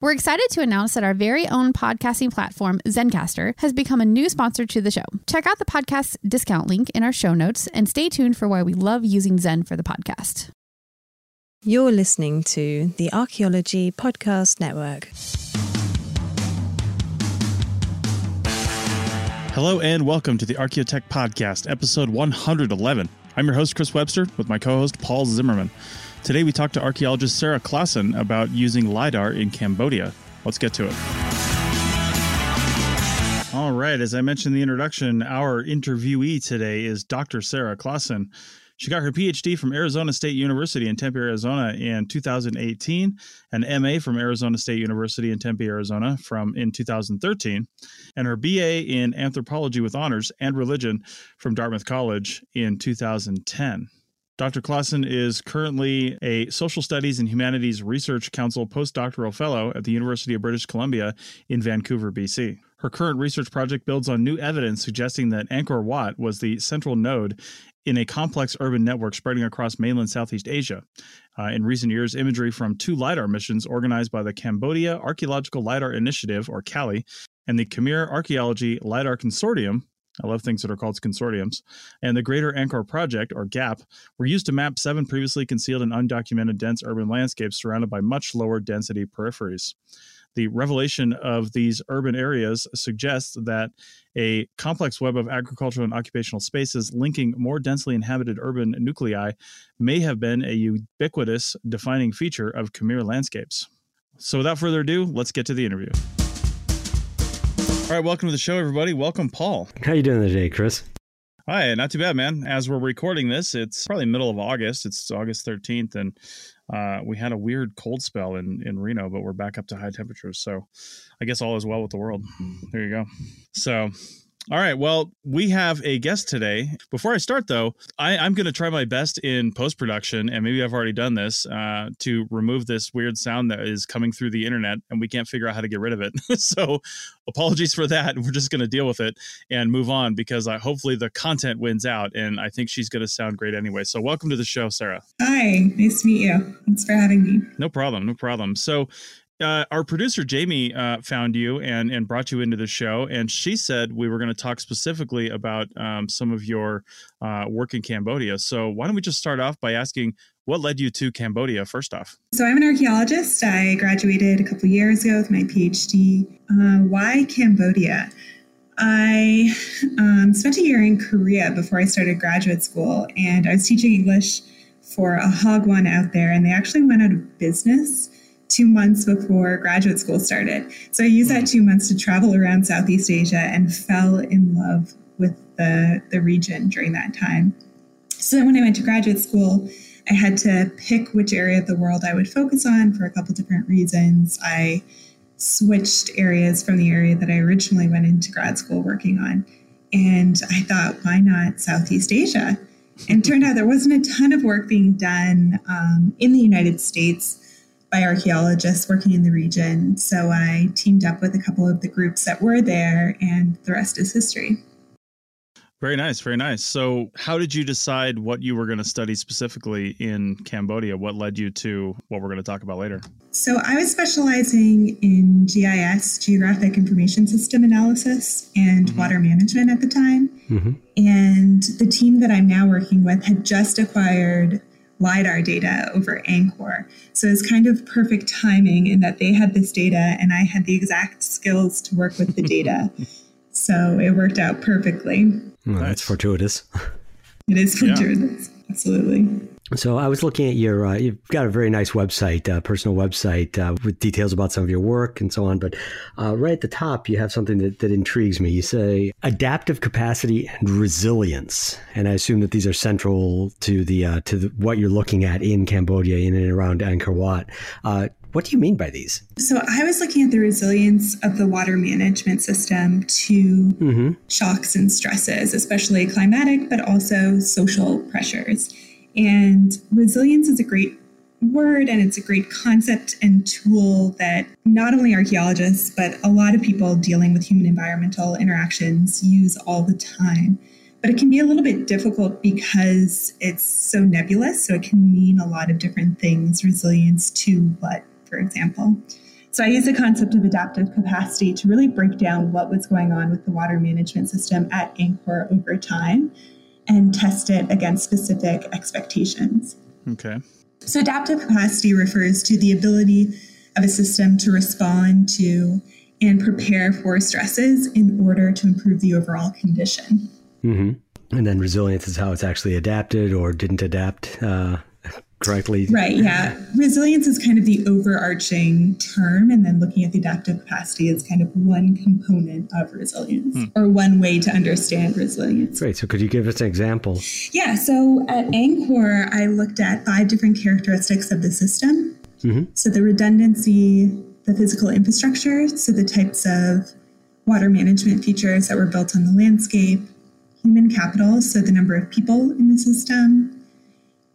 We're excited to announce that our very own podcasting platform, Zencastr, has become a new sponsor to the show. Check out the podcast discount link in our show notes and stay tuned for why we love using Zen for the podcast. You're listening to the Archaeology Podcast Network. Hello and welcome to the Archaeotech Podcast, episode 111. I'm your host, Chris Webster, with my co host, Paul Zimmerman. Today we talk to archaeologist Sarah Klassen about using LIDAR in Cambodia. Let's get to it. All right, as I mentioned in the introduction, our interviewee today is Dr. Sarah Klassen. She got her PhD from Arizona State University in Tempe, Arizona in 2018, an MA from Arizona State University in Tempe, Arizona from in 2013, and her BA in anthropology with honors and religion from Dartmouth College in 2010. Dr. Klassen is currently a Social Studies and Humanities Research Council postdoctoral fellow at the University of British Columbia in Vancouver, BC. Her current research project builds on new evidence suggesting that Angkor Wat was the central node in a complex urban network spreading across mainland Southeast Asia. Uh, in recent years, imagery from two LIDAR missions organized by the Cambodia Archaeological LIDAR Initiative, or CALI, and the Khmer Archaeology LIDAR Consortium, I love things that are called consortiums, and the Greater Angkor Project, or GAP, were used to map seven previously concealed and undocumented dense urban landscapes surrounded by much lower density peripheries. The revelation of these urban areas suggests that a complex web of agricultural and occupational spaces linking more densely inhabited urban nuclei may have been a ubiquitous defining feature of Khmer landscapes. So, without further ado, let's get to the interview. All right, welcome to the show, everybody. Welcome, Paul. How you doing today, Chris? Hi, not too bad, man. As we're recording this, it's probably middle of August. It's August 13th, and uh, we had a weird cold spell in, in Reno, but we're back up to high temperatures. So I guess all is well with the world. There you go. So all right. Well, we have a guest today. Before I start, though, I, am going to try my best in post production, and maybe I've already done this uh, to remove this weird sound that is coming through the internet, and we can't figure out how to get rid of it. so, apologies for that. We're just going to deal with it and move on because uh, hopefully the content wins out, and I think she's going to sound great anyway. So, welcome to the show, Sarah. Hi. Nice to meet you. Thanks for having me. No problem. No problem. So, uh, our producer Jamie uh, found you and and brought you into the show, and she said we were going to talk specifically about um, some of your uh, work in Cambodia. So why don't we just start off by asking what led you to Cambodia first off? So I'm an archaeologist. I graduated a couple years ago with my PhD. Uh, why Cambodia? I um, spent a year in Korea before I started graduate school, and I was teaching English for a hagwon out there, and they actually went out of business two months before graduate school started. So I used that hmm. two months to travel around Southeast Asia and fell in love with the, the region during that time. So then when I went to graduate school, I had to pick which area of the world I would focus on for a couple different reasons. I switched areas from the area that I originally went into grad school working on. And I thought, why not Southeast Asia? And turned out there wasn't a ton of work being done um, in the United States by archaeologists working in the region. So I teamed up with a couple of the groups that were there, and the rest is history. Very nice, very nice. So, how did you decide what you were going to study specifically in Cambodia? What led you to what we're going to talk about later? So, I was specializing in GIS, Geographic Information System Analysis, and mm-hmm. water management at the time. Mm-hmm. And the team that I'm now working with had just acquired LiDAR data over Angkor. So it's kind of perfect timing in that they had this data and I had the exact skills to work with the data. so it worked out perfectly. Well, that's fortuitous. It is fortuitous. Yeah. Absolutely. So I was looking at your, uh, you've got a very nice website, uh, personal website uh, with details about some of your work and so on. But uh, right at the top, you have something that, that intrigues me. You say adaptive capacity and resilience, and I assume that these are central to the uh, to the, what you're looking at in Cambodia, in and around Angkor Wat. Uh, What do you mean by these? So I was looking at the resilience of the water management system to mm-hmm. shocks and stresses, especially climatic, but also social pressures. And resilience is a great word and it's a great concept and tool that not only archaeologists, but a lot of people dealing with human environmental interactions use all the time. But it can be a little bit difficult because it's so nebulous. So it can mean a lot of different things. Resilience to what, for example? So I use the concept of adaptive capacity to really break down what was going on with the water management system at Angkor over time and test it against specific expectations. Okay. So, adaptive capacity refers to the ability of a system to respond to and prepare for stresses in order to improve the overall condition. Mm-hmm. And then resilience is how it's actually adapted or didn't adapt uh, correctly. Right, yeah. Resilience is kind of the overarching term, and then looking at the adaptive capacity is kind of one component of resilience hmm. or one way to understand resilience. Great. So, could you give us an example? Yeah. So, at Angkor, I looked at five different characteristics of the system. Mm-hmm. So, the redundancy, the physical infrastructure, so the types of water management features that were built on the landscape, human capital, so the number of people in the system,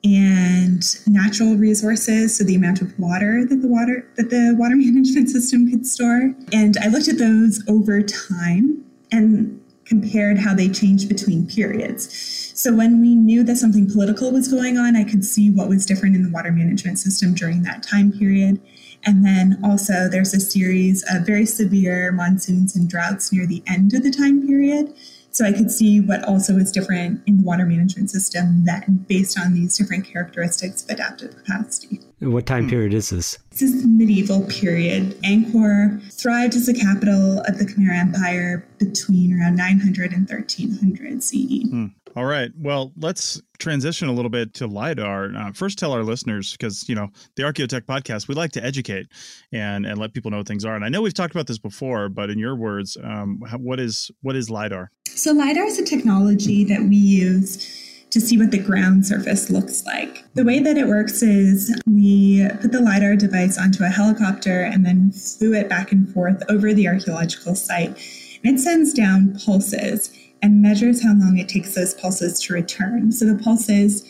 and natural resources, so the amount of water that the water that the water management system could store. And I looked at those over time and compared how they changed between periods. So when we knew that something political was going on, I could see what was different in the water management system during that time period. And then also there's a series of very severe monsoons and droughts near the end of the time period so I could see what also is different in the water management system then based on these different characteristics of adaptive capacity. What time hmm. period is this? This is the medieval period. Angkor thrived as the capital of the Khmer Empire between around 900 and 1300 CE. Hmm. All right. Well, let's transition a little bit to LIDAR. Uh, first, tell our listeners, because, you know, the Archaeotech podcast, we like to educate and, and let people know what things are. And I know we've talked about this before, but in your words, um, what is what is LIDAR? So, LIDAR is a technology that we use to see what the ground surface looks like. The way that it works is we put the LIDAR device onto a helicopter and then flew it back and forth over the archaeological site. And it sends down pulses and measures how long it takes those pulses to return. So the pulses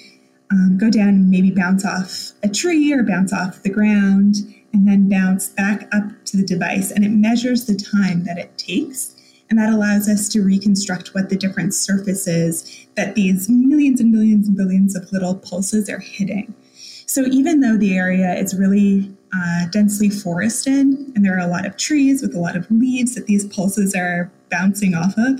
um, go down and maybe bounce off a tree or bounce off the ground and then bounce back up to the device. And it measures the time that it takes. And that allows us to reconstruct what the different surfaces that these millions and millions and billions of little pulses are hitting. So even though the area is really uh, densely forested and there are a lot of trees with a lot of leaves that these pulses are bouncing off of,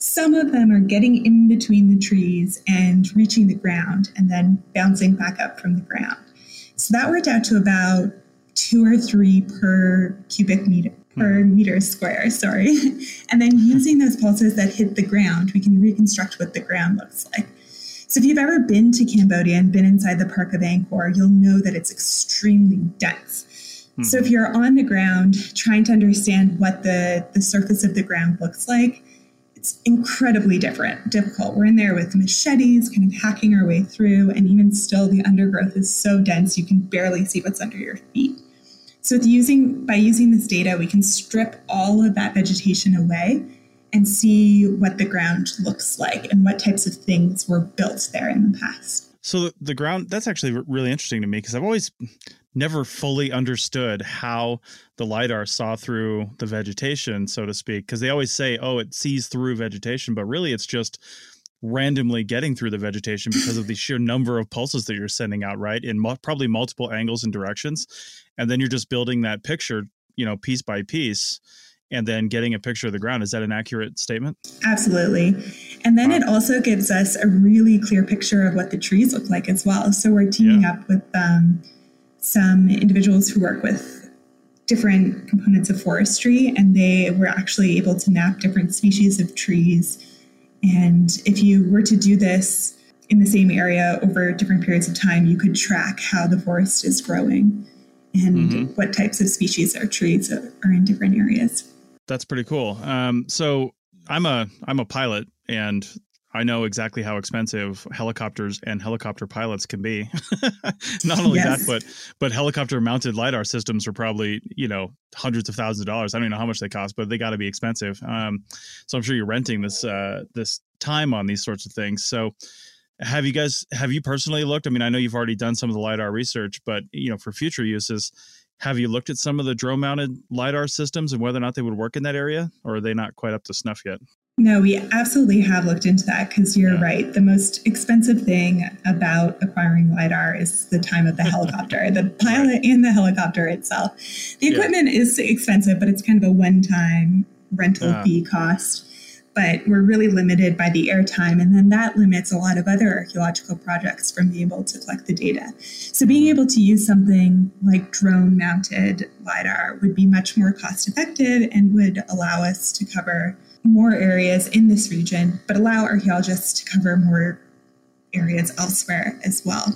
some of them are getting in between the trees and reaching the ground and then bouncing back up from the ground. So that worked out to about two or three per cubic meter per hmm. meter square, sorry. and then using those pulses that hit the ground, we can reconstruct what the ground looks like. So if you've ever been to Cambodia and been inside the Park of Angkor, you'll know that it's extremely dense. Hmm. So if you're on the ground trying to understand what the, the surface of the ground looks like, it's incredibly different, difficult. We're in there with machetes, kind of hacking our way through, and even still, the undergrowth is so dense you can barely see what's under your feet. So, with using by using this data, we can strip all of that vegetation away and see what the ground looks like and what types of things were built there in the past. So the ground that's actually really interesting to me because I've always never fully understood how the lidar saw through the vegetation, so to speak. Because they always say, "Oh, it sees through vegetation," but really, it's just randomly getting through the vegetation because of the sheer number of pulses that you're sending out, right? In mo- probably multiple angles and directions, and then you're just building that picture, you know, piece by piece and then getting a picture of the ground. Is that an accurate statement? Absolutely. And then wow. it also gives us a really clear picture of what the trees look like as well. So we're teaming yeah. up with um, some individuals who work with different components of forestry, and they were actually able to map different species of trees. And if you were to do this in the same area over different periods of time, you could track how the forest is growing and mm-hmm. what types of species or trees are, are in different areas. That's pretty cool. Um, so I'm a I'm a pilot, and I know exactly how expensive helicopters and helicopter pilots can be. Not only yes. that, but but helicopter mounted lidar systems are probably you know hundreds of thousands of dollars. I don't even know how much they cost, but they got to be expensive. Um, so I'm sure you're renting this uh, this time on these sorts of things. So have you guys have you personally looked? I mean, I know you've already done some of the lidar research, but you know for future uses. Have you looked at some of the drone mounted LiDAR systems and whether or not they would work in that area, or are they not quite up to snuff yet? No, we absolutely have looked into that because you're yeah. right. The most expensive thing about acquiring LiDAR is the time of the helicopter, the pilot and the helicopter itself. The equipment yeah. is expensive, but it's kind of a one time rental yeah. fee cost. But we're really limited by the airtime, and then that limits a lot of other archaeological projects from being able to collect the data. So, being mm-hmm. able to use something like drone mounted LiDAR would be much more cost effective and would allow us to cover more areas in this region, but allow archaeologists to cover more areas elsewhere as well.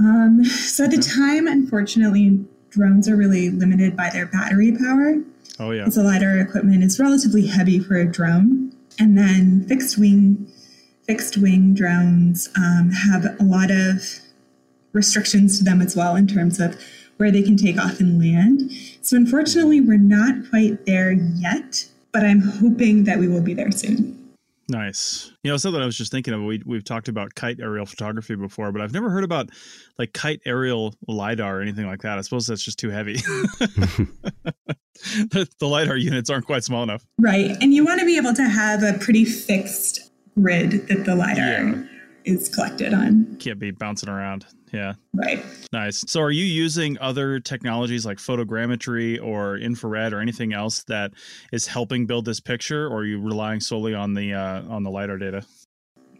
Um, so at the time, unfortunately, drones are really limited by their battery power. Oh yeah. So LiDAR equipment is relatively heavy for a drone. And then fixed wing fixed wing drones um, have a lot of restrictions to them as well in terms of where they can take off and land. So unfortunately, we're not quite there yet but I'm hoping that we will be there soon. Nice. You know, something I was just thinking of. We we've talked about kite aerial photography before, but I've never heard about like kite aerial lidar or anything like that. I suppose that's just too heavy. the, the lidar units aren't quite small enough. Right, and you want to be able to have a pretty fixed grid that the lidar yeah. Is collected on. Can't be bouncing around. Yeah. Right. Nice. So are you using other technologies like photogrammetry or infrared or anything else that is helping build this picture or are you relying solely on the uh, on the lidar data?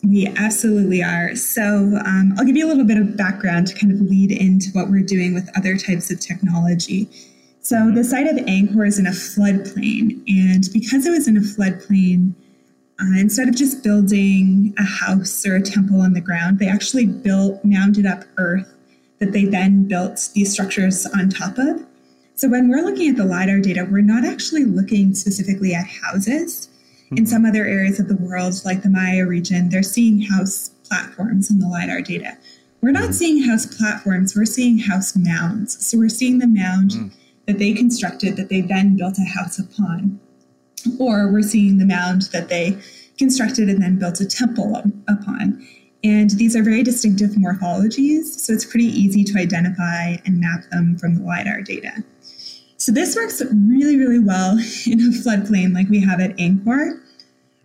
We absolutely are. So, um, I'll give you a little bit of background to kind of lead into what we're doing with other types of technology. So, mm-hmm. the site of Angkor is in a floodplain, and because it was in a floodplain, uh, instead of just building a house or a temple on the ground, they actually built mounded up earth that they then built these structures on top of. So when we're looking at the LiDAR data, we're not actually looking specifically at houses. Mm-hmm. In some other areas of the world, like the Maya region, they're seeing house platforms in the LiDAR data. We're not mm-hmm. seeing house platforms, we're seeing house mounds. So we're seeing the mound mm-hmm. that they constructed that they then built a house upon or we're seeing the mound that they constructed and then built a temple upon. And these are very distinctive morphologies, so it's pretty easy to identify and map them from the LiDAR data. So this works really, really well in a floodplain like we have at Angkor.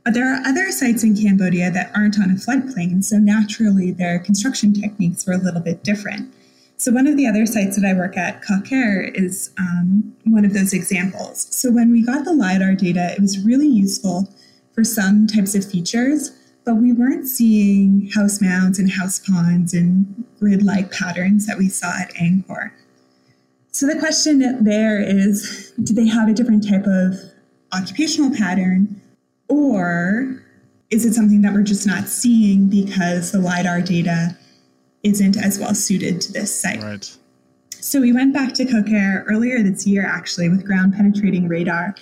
But there are other sites in Cambodia that aren't on a floodplain, so naturally their construction techniques were a little bit different. So, one of the other sites that I work at, Ker, is um, one of those examples. So, when we got the LiDAR data, it was really useful for some types of features, but we weren't seeing house mounds and house ponds and grid like patterns that we saw at Angkor. So, the question there is do they have a different type of occupational pattern, or is it something that we're just not seeing because the LiDAR data? Isn't as well suited to this site. Right. So we went back to Ker earlier this year, actually, with ground penetrating radar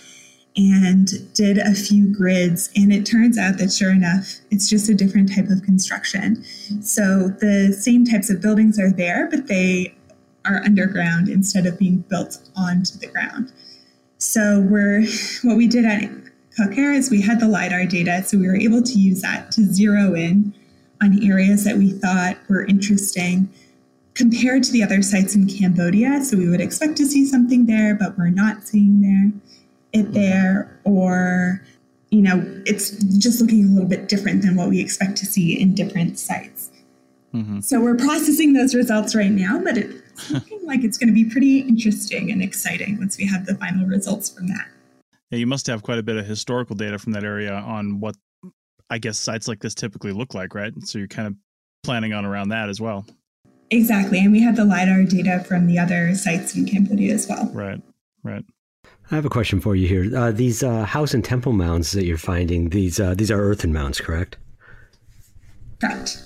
and did a few grids. And it turns out that sure enough, it's just a different type of construction. So the same types of buildings are there, but they are underground instead of being built onto the ground. So we're what we did at Ker is we had the LiDAR data, so we were able to use that to zero in on areas that we thought were interesting compared to the other sites in Cambodia. So we would expect to see something there, but we're not seeing there it mm-hmm. there, or you know, it's just looking a little bit different than what we expect to see in different sites. Mm-hmm. So we're processing those results right now, but it's looking like it's going to be pretty interesting and exciting once we have the final results from that. Yeah, you must have quite a bit of historical data from that area on what I guess sites like this typically look like, right? So you're kind of planning on around that as well. Exactly. And we have the LiDAR data from the other sites in Cambodia as well. Right, right. I have a question for you here. Uh, these uh, house and temple mounds that you're finding, these uh, these are earthen mounds, correct? Correct.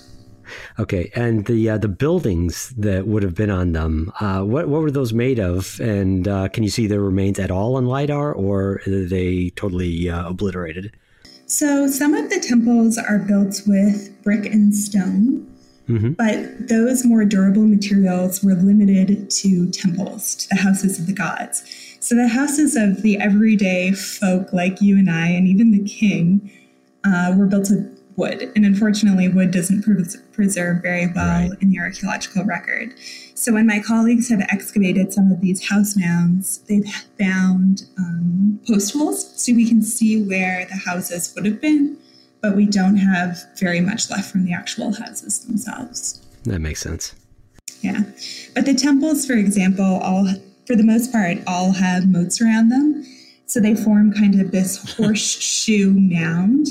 Okay, and the uh, the buildings that would have been on them, uh, what what were those made of? And uh, can you see their remains at all on lidar, or are they totally obliterated? So some of the temples are built with brick and stone, mm-hmm. but those more durable materials were limited to temples, to the houses of the gods. So the houses of the everyday folk like you and I, and even the king, uh, were built of wood. And unfortunately, wood doesn't pre- preserve very well right. in the archaeological record. So when my colleagues have excavated some of these house mounds, they've found um, post holes so we can see where the houses would have been, but we don't have very much left from the actual houses themselves. That makes sense. Yeah. But the temples, for example, all for the most part, all have moats around them. So they form kind of this horseshoe mound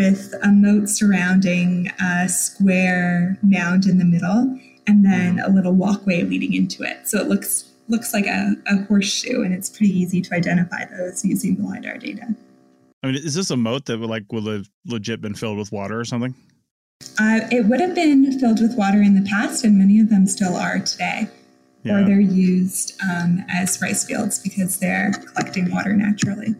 with a moat surrounding a square mound in the middle and then a little walkway leading into it. So it looks looks like a, a horseshoe and it's pretty easy to identify those using the LiDAR data. I mean, is this a moat that would like would have legit been filled with water or something? Uh, it would have been filled with water in the past, and many of them still are today. Yeah. Or they're used um, as rice fields because they're collecting water naturally.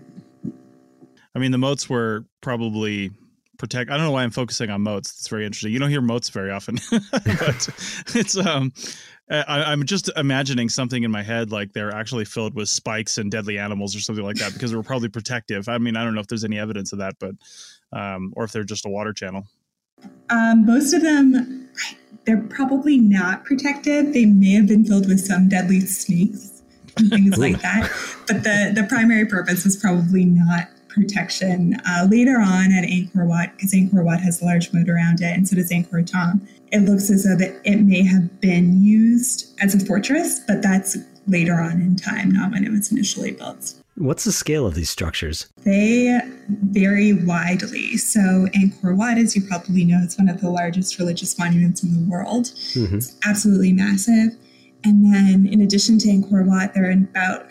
I mean, the moats were probably protect. I don't know why I'm focusing on moats. It's very interesting. You don't hear moats very often, but it's um, I, am just imagining something in my head like they're actually filled with spikes and deadly animals or something like that because they're probably protective. I mean, I don't know if there's any evidence of that, but um, or if they're just a water channel. Um, most of them, they're probably not protective. They may have been filled with some deadly snakes and things like that. But the the primary purpose is probably not protection. Uh, later on at Angkor Wat, because Angkor Wat has a large moat around it, and so does Angkor Thom, it looks as though that it may have been used as a fortress, but that's later on in time, not when it was initially built. What's the scale of these structures? They vary widely. So, Angkor Wat, as you probably know, is one of the largest religious monuments in the world. Mm-hmm. It's absolutely massive. And then, in addition to Angkor Wat, there are about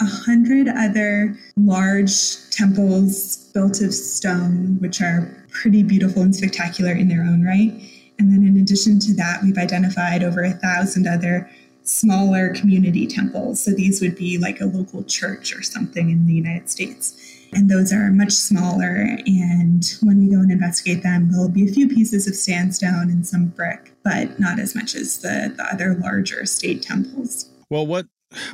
a hundred other large temples built of stone, which are pretty beautiful and spectacular in their own right. And then in addition to that, we've identified over a thousand other smaller community temples. So these would be like a local church or something in the United States. And those are much smaller. And when we go and investigate them, there'll be a few pieces of sandstone and some brick, but not as much as the, the other larger state temples. Well, what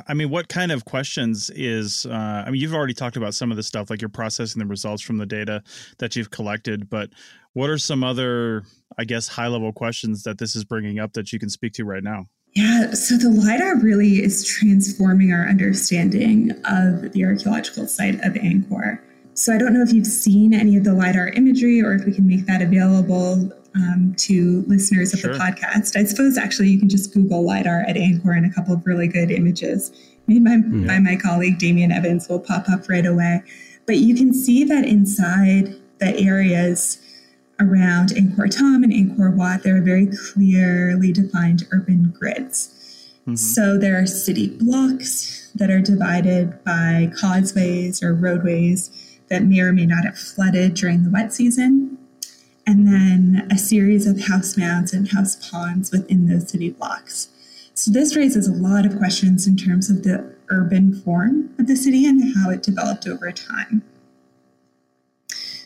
I mean, what kind of questions is? Uh, I mean, you've already talked about some of the stuff, like you're processing the results from the data that you've collected. But what are some other, I guess, high level questions that this is bringing up that you can speak to right now? Yeah, so the LIDAR really is transforming our understanding of the archaeological site of Angkor. So I don't know if you've seen any of the LIDAR imagery or if we can make that available um, to listeners of sure. the podcast. I suppose actually you can just Google LIDAR at Angkor and a couple of really good images made by, yeah. by my colleague Damien Evans will pop up right away. But you can see that inside the areas around Angkor Thom and Angkor Wat, there are very clearly defined urban grids. Mm-hmm. So there are city blocks that are divided by causeways or roadways that may or may not have flooded during the wet season and then a series of house mounds and house ponds within those city blocks. So this raises a lot of questions in terms of the urban form of the city and how it developed over time.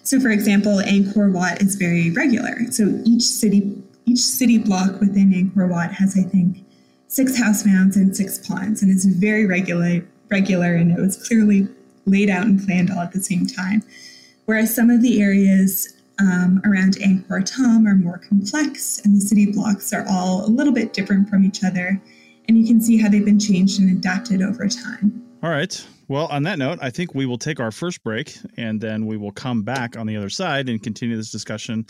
So for example, Angkor Wat is very regular. So each city each city block within Angkor Wat has, I think, six house mounds and six ponds, and it's very regular regular and it was clearly laid out and planned all at the same time. Whereas some of the areas um, around Angkor Thom are more complex, and the city blocks are all a little bit different from each other. And you can see how they've been changed and adapted over time. All right. Well, on that note, I think we will take our first break and then we will come back on the other side and continue this discussion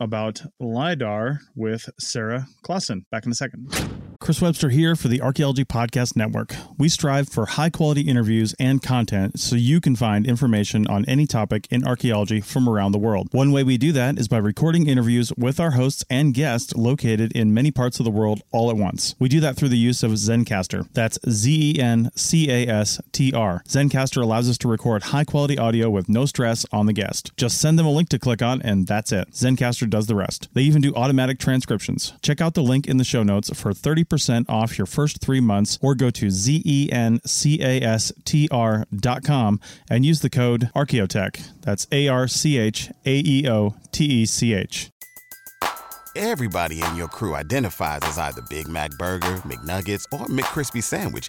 about LIDAR with Sarah Klassen. Back in a second. Chris Webster here for the Archaeology Podcast Network. We strive for high quality interviews and content so you can find information on any topic in archaeology from around the world. One way we do that is by recording interviews with our hosts and guests located in many parts of the world all at once. We do that through the use of Zencastr. That's Z E N C A S T R. Zencastr allows us to record high quality audio with no stress on the guest. Just send them a link to click on, and that's it. Zencastr does the rest. They even do automatic transcriptions. Check out the link in the show notes for 30% off your first three months or go to zencastr.com and use the code Archaeotech. That's A R C H A E O T E C H. Everybody in your crew identifies as either Big Mac Burger, McNuggets, or McCrispy Sandwich,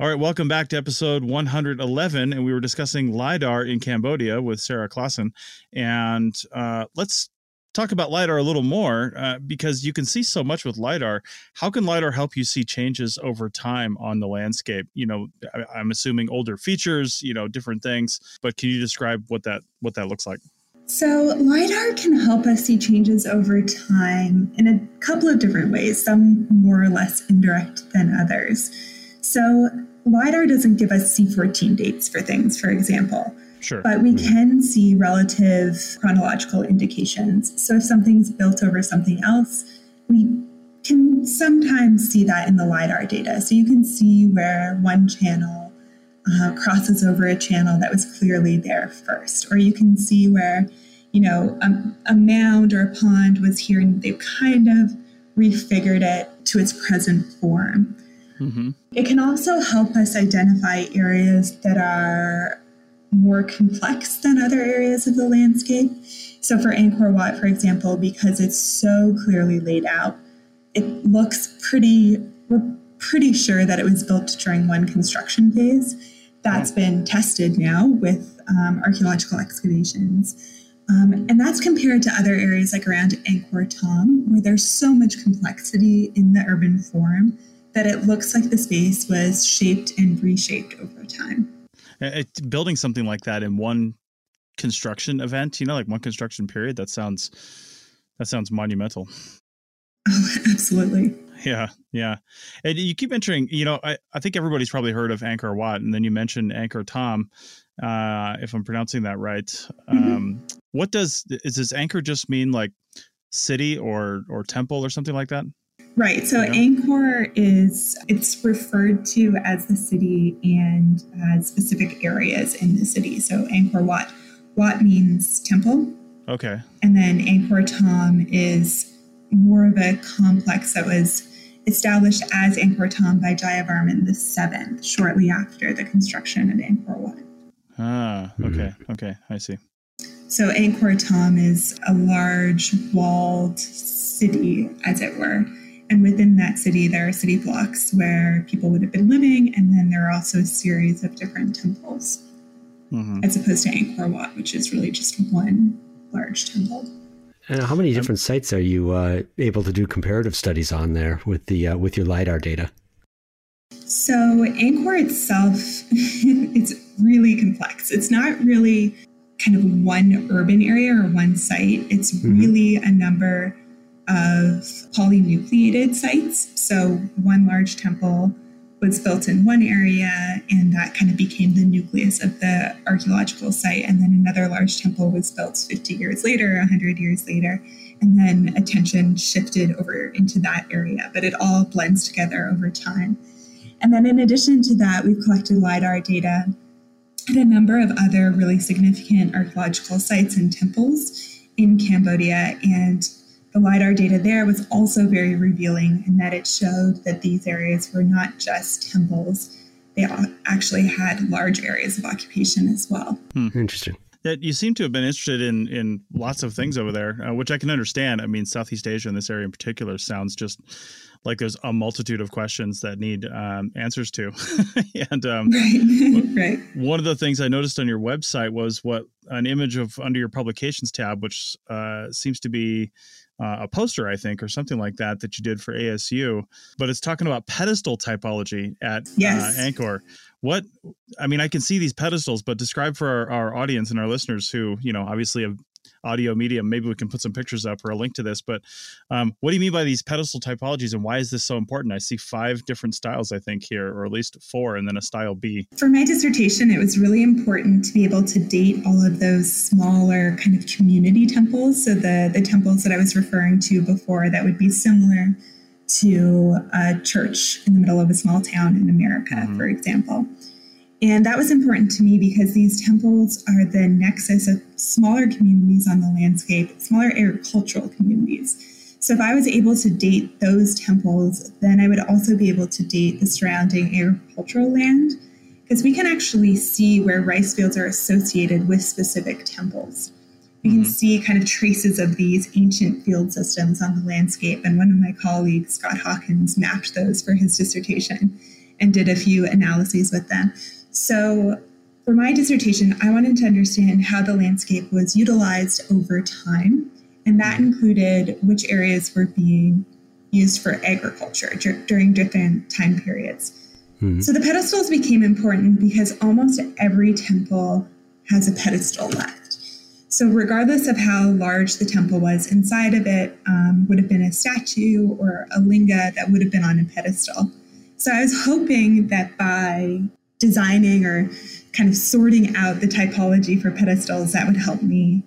All right, welcome back to episode 111. And we were discussing LIDAR in Cambodia with Sarah Klassen. And uh, let's talk about LIDAR a little more uh, because you can see so much with LIDAR. How can LIDAR help you see changes over time on the landscape? You know, I, I'm assuming older features, you know, different things, but can you describe what that what that looks like? So, LIDAR can help us see changes over time in a couple of different ways, some more or less indirect than others. So, LIDAR doesn't give us C14 dates for things, for example. Sure. But we can see relative chronological indications. So if something's built over something else, we can sometimes see that in the LIDAR data. So you can see where one channel uh, crosses over a channel that was clearly there first, or you can see where, you know, a, a mound or a pond was here and they've kind of refigured it to its present form. Mm-hmm. It can also help us identify areas that are more complex than other areas of the landscape. So, for Angkor Wat, for example, because it's so clearly laid out, it looks pretty, we're pretty sure that it was built during one construction phase. That's been tested now with um, archaeological excavations. Um, and that's compared to other areas like around Angkor Thom, where there's so much complexity in the urban form that it looks like the space was shaped and reshaped over time. It, building something like that in one construction event, you know, like one construction period, that sounds that sounds monumental. Oh, absolutely. Yeah, yeah. And you keep mentioning, you know, I, I think everybody's probably heard of Angkor Wat, and then you mentioned Angkor Thom, uh, if I'm pronouncing that right. Mm-hmm. Um, what does is this Angkor just mean like city or or temple or something like that? Right. So yeah. Angkor is it's referred to as the city and as specific areas in the city. So Angkor Wat. Wat means temple. Okay. And then Angkor Thom is more of a complex that was established as Angkor Thom by Jayavarman VII, shortly after the construction of Angkor Wat. Ah, okay, mm-hmm. okay, I see. So Angkor Thom is a large walled city, as it were, and within that city, there are city blocks where people would have been living, and then there are also a series of different temples, mm-hmm. as opposed to Angkor Wat, which is really just one large temple. And how many different sites are you uh, able to do comparative studies on there with the uh, with your lidar data? So Angkor itself, it's really complex. It's not really kind of one urban area or one site. It's mm-hmm. really a number of polynucleated sites. So one large temple was built in one area, and that kind of became the nucleus of the archaeological site. And then another large temple was built 50 years later, 100 years later. And then attention shifted over into that area, but it all blends together over time. And then, in addition to that, we've collected LIDAR data at a number of other really significant archaeological sites and temples in Cambodia. And the LIDAR data there was also very revealing in that it showed that these areas were not just temples, they actually had large areas of occupation as well. Hmm. Interesting. That you seem to have been interested in in lots of things over there, uh, which I can understand. I mean, Southeast Asia in this area in particular sounds just like there's a multitude of questions that need um, answers to. and um, right, right. One of the things I noticed on your website was what an image of under your publications tab, which uh, seems to be uh, a poster, I think, or something like that, that you did for ASU. But it's talking about pedestal typology at uh, yes. uh, Angkor. What, I mean, I can see these pedestals, but describe for our, our audience and our listeners who, you know, obviously have audio medium. Maybe we can put some pictures up or a link to this. But um, what do you mean by these pedestal typologies and why is this so important? I see five different styles, I think, here, or at least four, and then a style B. For my dissertation, it was really important to be able to date all of those smaller kind of community temples. So the, the temples that I was referring to before that would be similar to a church in the middle of a small town in America, mm-hmm. for example. And that was important to me because these temples are the nexus of smaller communities on the landscape, smaller agricultural communities. So if I was able to date those temples, then I would also be able to date the surrounding agricultural land because we can actually see where rice fields are associated with specific temples. We can mm-hmm. see kind of traces of these ancient field systems on the landscape. And one of my colleagues, Scott Hawkins, mapped those for his dissertation and did a few analyses with them. So, for my dissertation, I wanted to understand how the landscape was utilized over time, and that included which areas were being used for agriculture during different time periods. Mm-hmm. So, the pedestals became important because almost every temple has a pedestal left. So, regardless of how large the temple was, inside of it um, would have been a statue or a linga that would have been on a pedestal. So, I was hoping that by designing or kind of sorting out the typology for pedestals that would help me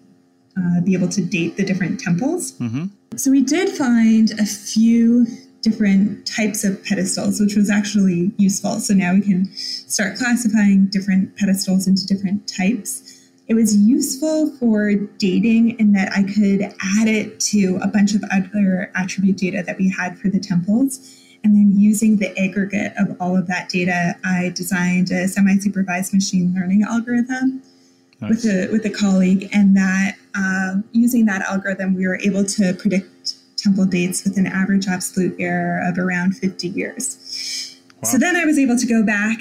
uh, be able to date the different temples. Mm-hmm. So we did find a few different types of pedestals, which was actually useful. So now we can start classifying different pedestals into different types. It was useful for dating in that I could add it to a bunch of other attribute data that we had for the temples and then using the aggregate of all of that data, I designed a semi-supervised machine learning algorithm nice. with a with a colleague, and that uh, using that algorithm, we were able to predict temple dates with an average absolute error of around 50 years. Wow. So then I was able to go back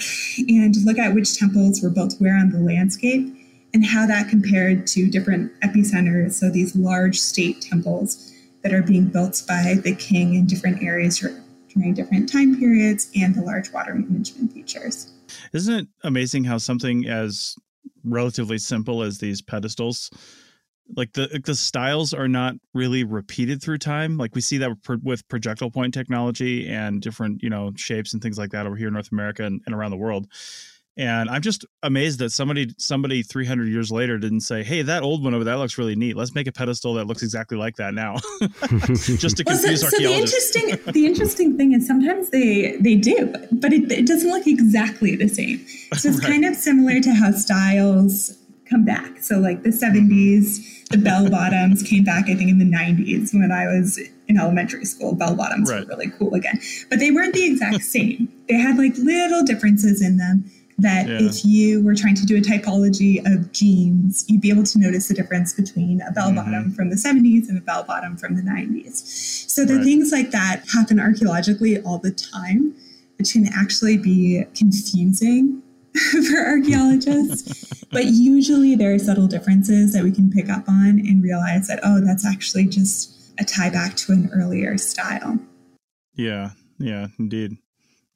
and look at which temples were built where on the landscape and how that compared to different epicenters, so these large state temples that are being built by the king in different areas during different time periods and the large water management features. Isn't it amazing how something as relatively simple as these pedestals like the the styles are not really repeated through time like we see that with projectile point technology and different you know shapes and things like that over here in north america and, and around the world and I'm just amazed that somebody somebody 300 years later didn't say, "Hey, that old one over there looks really neat. Let's make a pedestal that looks exactly like that now." just to confuse well, so, so the interesting the interesting thing is sometimes they they do, but it, it doesn't look exactly the same. So it's right. kind of similar to how styles come back. So like the 70s, the bell bottoms came back I think in the 90s when I was in elementary school. Bell bottoms right. were really cool again. But they weren't the exact same. They had like little differences in them that yeah. if you were trying to do a typology of jeans, you'd be able to notice the difference between a bell mm-hmm. bottom mm-hmm. from the 70s and a bell bottom from the 90s. So the right. things like that happen archaeologically all the time, which can actually be confusing for archaeologists. but usually there are subtle differences that we can pick up on and realize that, oh, that's actually just a tie back to an earlier style. Yeah, yeah, indeed.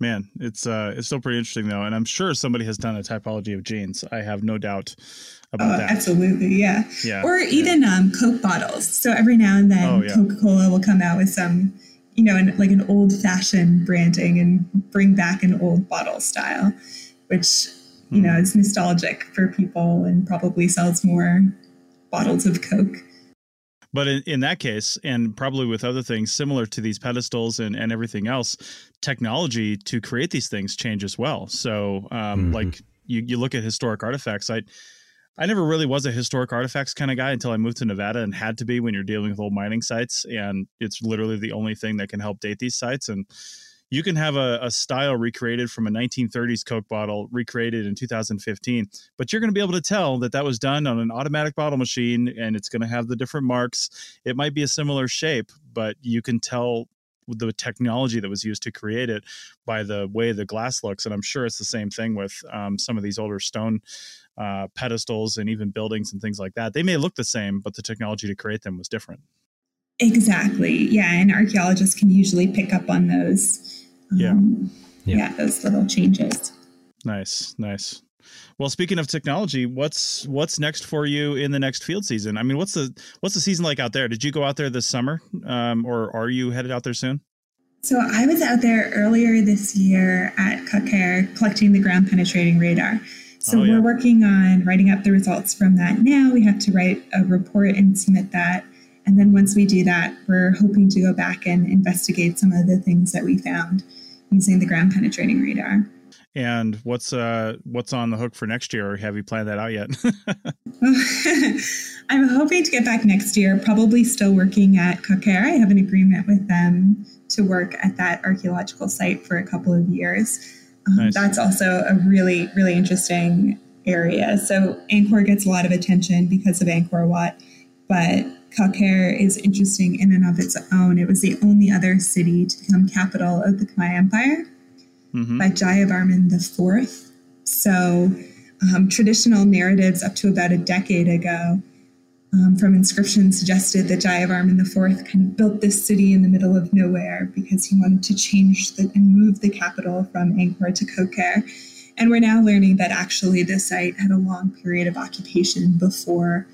Man, it's uh it's still pretty interesting though, and I'm sure somebody has done a typology of jeans. I have no doubt about oh, that. Absolutely, yeah. Yeah. Or even yeah. um, Coke bottles. So every now and then, oh, yeah. Coca Cola will come out with some, you know, an, like an old fashioned branding and bring back an old bottle style, which you know hmm. is nostalgic for people and probably sells more bottles of Coke. But in, in that case, and probably with other things similar to these pedestals and, and everything else, technology to create these things change as well. So, um, mm-hmm. like you, you look at historic artifacts, I, I never really was a historic artifacts kind of guy until I moved to Nevada and had to be when you're dealing with old mining sites. And it's literally the only thing that can help date these sites. And you can have a, a style recreated from a 1930s Coke bottle recreated in 2015, but you're going to be able to tell that that was done on an automatic bottle machine and it's going to have the different marks. It might be a similar shape, but you can tell the technology that was used to create it by the way the glass looks. And I'm sure it's the same thing with um, some of these older stone uh, pedestals and even buildings and things like that. They may look the same, but the technology to create them was different. Exactly. Yeah. And archaeologists can usually pick up on those. Um, yeah. yeah. Those little changes. Nice. Nice. Well, speaking of technology, what's what's next for you in the next field season? I mean, what's the what's the season like out there? Did you go out there this summer, um, or are you headed out there soon? So I was out there earlier this year at Koh Ker collecting the ground penetrating radar. So oh, yeah. we're working on writing up the results from that now. We have to write a report and submit that. And then once we do that, we're hoping to go back and investigate some of the things that we found using the ground penetrating radar. And what's uh what's on the hook for next year, or have you planned that out yet? I'm hoping to get back next year. Probably still working at Koh Ker. I have an agreement with them to work at that archaeological site for a couple of years. Um, nice. That's also a really really interesting area. So Angkor gets a lot of attention because of Angkor Wat, but Koh Ker is interesting in and of its own. It was the only other city to become capital of the Khmer Empire mm-hmm. by Jayavarman IV. So, um, traditional narratives up to about a decade ago um, from inscriptions suggested that Jayavarman IV kind of built this city in the middle of nowhere because he wanted to change the, and move the capital from Angkor to Koh Ker. And we're now learning that actually the site had a long period of occupation before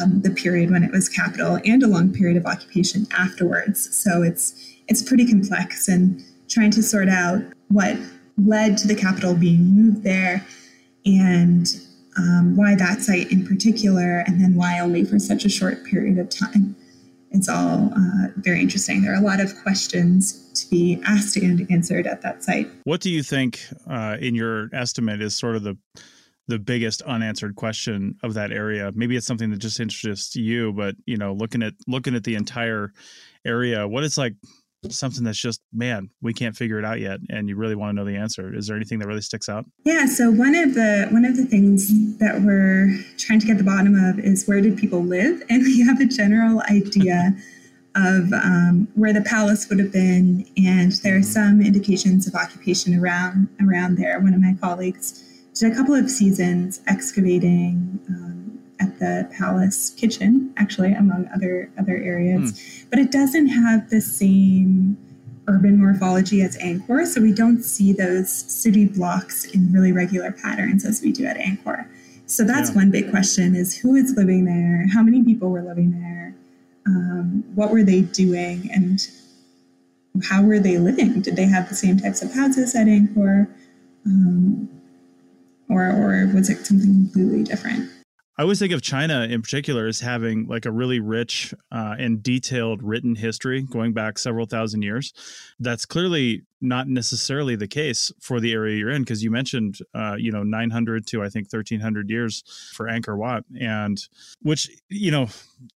um, the period when it was capital and a long period of occupation afterwards. So it's it's pretty complex and trying to sort out what led to the capital being moved there and um, why that site in particular, and then why only for such a short period of time. It's all uh, very interesting. There are a lot of questions to be asked and answered at that site. What do you think, uh, in your estimate, is sort of the the biggest unanswered question of that area? Maybe it's something that just interests you, but you know, looking at looking at the entire area, what is like something that's just man we can't figure it out yet and you really want to know the answer? Is there anything that really sticks out? Yeah so one of the one of the things that we're trying to get the bottom of is where did people live? And we have a general idea of um, where the palace would have been and there are some indications of occupation around around there. One of my colleagues did a couple of seasons excavating um, at the palace kitchen, actually, among other other areas. Mm. But it doesn't have the same urban morphology as Angkor, so we don't see those city blocks in really regular patterns as we do at Angkor. So that's yeah. one big question: is who is living there? How many people were living there? Um, what were they doing? And how were they living? Did they have the same types of houses at Angkor? Um, or, or was it something completely different? I always think of China in particular as having like a really rich uh, and detailed written history going back several thousand years. That's clearly not necessarily the case for the area you're in because you mentioned, uh, you know, 900 to I think 1300 years for Angkor Wat, and which you know,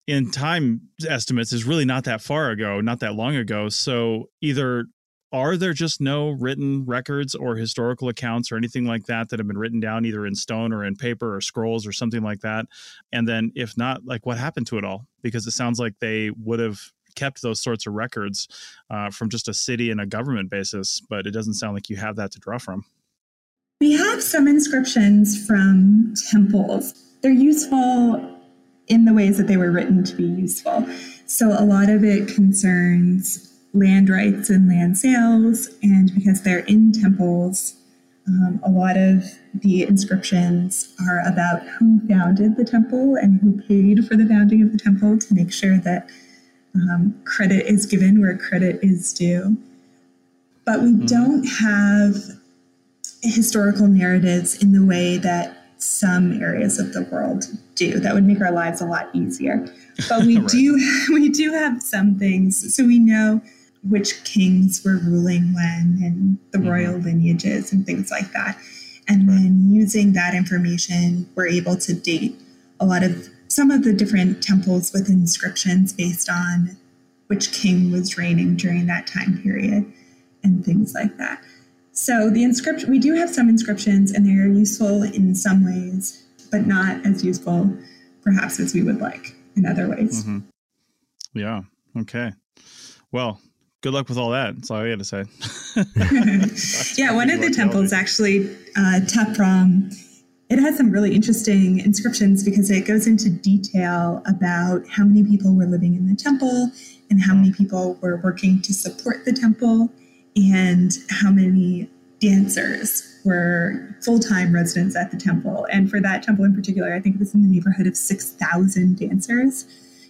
in time estimates is really not that far ago, not that long ago. So either are there just no written records or historical accounts or anything like that that have been written down either in stone or in paper or scrolls or something like that? And then if not like what happened to it all? Because it sounds like they would have kept those sorts of records uh, from just a city and a government basis but it doesn't sound like you have that to draw from. We have some inscriptions from temples. They're useful in the ways that they were written to be useful. So a lot of it concerns land rights and land sales. And because they're in temples, um, a lot of the inscriptions are about who founded the temple and who paid for the founding of the temple to make sure that um, credit is given where credit is due. But we mm-hmm. don't have historical narratives in the way that some areas of the world do. That would make our lives a lot easier. But we right. do we do have some things. So we know which kings were ruling when and the mm-hmm. royal lineages and things like that. And then using that information, we're able to date a lot of some of the different temples with inscriptions based on which king was reigning during that time period. and things like that. So the inscription, we do have some inscriptions and they're useful in some ways, but not as useful perhaps as we would like in other ways. Mm-hmm. Yeah. Okay. Well, good luck with all that. That's all I got to say. yeah, one of the temples actually, uh, Ta Prohm, it has some really interesting inscriptions because it goes into detail about how many people were living in the temple and how many people were working to support the temple and how many dancers were full-time residents at the temple and for that temple in particular i think it was in the neighborhood of 6000 dancers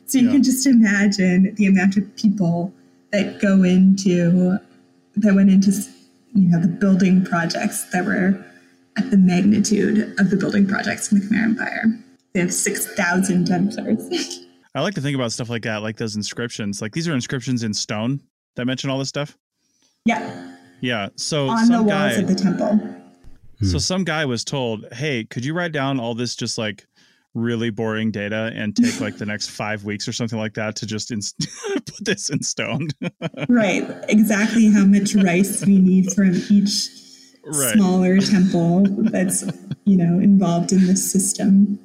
so you yeah. can just imagine the amount of people that go into that went into you know the building projects that were at the magnitude of the building projects in the khmer empire they have 6000 dancers i like to think about stuff like that like those inscriptions like these are inscriptions in stone that mention all this stuff yeah yeah. So on the walls guy, of the temple. So hmm. some guy was told, "Hey, could you write down all this just like really boring data and take like the next five weeks or something like that to just in- put this in stone?" right. Exactly how much rice we need from each right. smaller temple that's you know involved in this system.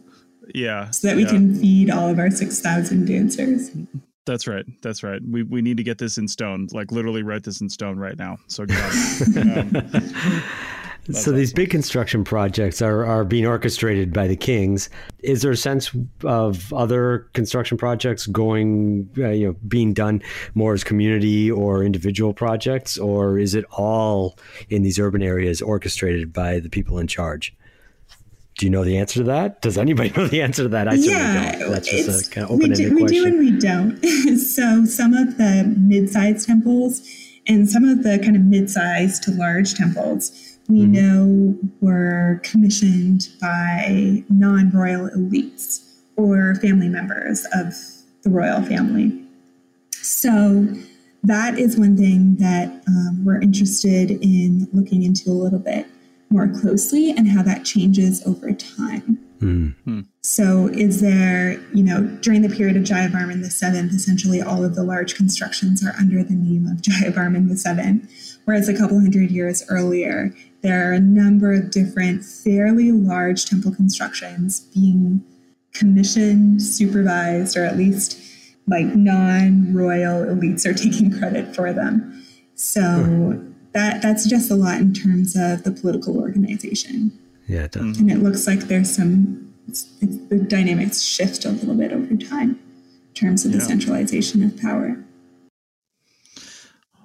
Yeah. So that we yeah. can feed all of our six thousand dancers. That's right. That's right. We we need to get this in stone. Like literally write this in stone right now. So um, so awesome. these big construction projects are, are being orchestrated by the kings. Is there a sense of other construction projects going, uh, you know, being done more as community or individual projects, or is it all in these urban areas orchestrated by the people in charge? Do you know the answer to that? Does anybody know the answer to that? I yeah, don't. That's just a kind of open-ended we do, question. We do and we don't. so some of the mid-sized temples and some of the kind of mid-sized to large temples we mm-hmm. know were commissioned by non-royal elites or family members of the royal family. So that is one thing that um, we're interested in looking into a little bit more closely and how that changes over time. Mm-hmm. So, is there, you know, during the period of Jayavarman the Seventh, essentially all of the large constructions are under the name of Jayavarman the Seventh, whereas a couple hundred years earlier, there are a number of different, fairly large temple constructions being commissioned, supervised, or at least like non royal elites are taking credit for them. So, hmm. that that suggests a lot in terms of the political organization. Yeah, it does. And it looks like there's some it's, it's, the dynamics shift a little bit over time in terms of yeah. the centralization of power.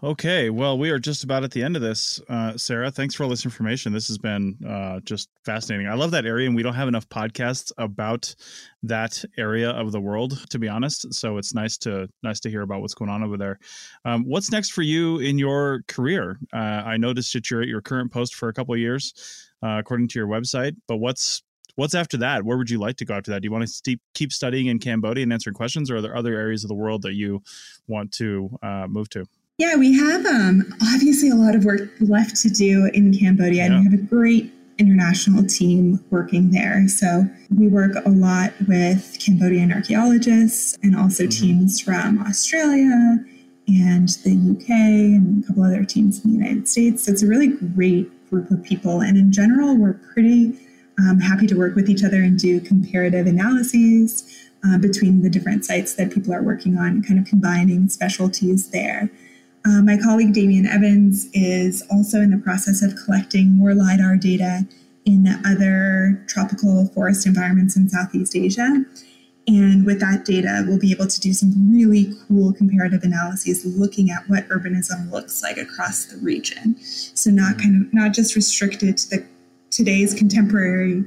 Okay, well, we are just about at the end of this, uh, Sarah. Thanks for all this information. This has been uh, just fascinating. I love that area, and we don't have enough podcasts about that area of the world, to be honest. So it's nice to nice to hear about what's going on over there. Um, what's next for you in your career? Uh, I noticed that you're at your current post for a couple of years, uh, according to your website. But what's what's after that? Where would you like to go after that? Do you want to keep studying in Cambodia and answering questions, or are there other areas of the world that you want to uh, move to? Yeah, we have um, obviously a lot of work left to do in Cambodia, yeah. and we have a great international team working there. So we work a lot with Cambodian archaeologists and also mm-hmm. teams from Australia and the UK and a couple other teams in the United States. So it's a really great group of people. And in general, we're pretty um, happy to work with each other and do comparative analyses uh, between the different sites that people are working on, kind of combining specialties there. Uh, my colleague Damian Evans is also in the process of collecting more LIDAR data in other tropical forest environments in Southeast Asia. And with that data, we'll be able to do some really cool comparative analyses looking at what urbanism looks like across the region. So not kind of not just restricted to the today's contemporary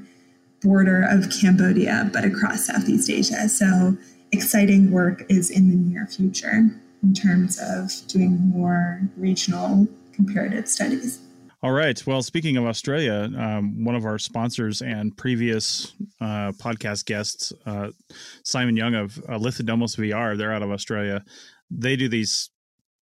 border of Cambodia, but across Southeast Asia. So exciting work is in the near future in terms of doing more regional comparative studies. All right. Well, speaking of Australia, um, one of our sponsors and previous uh, podcast guests, uh, Simon Young of uh, VR, they're out of Australia. They do these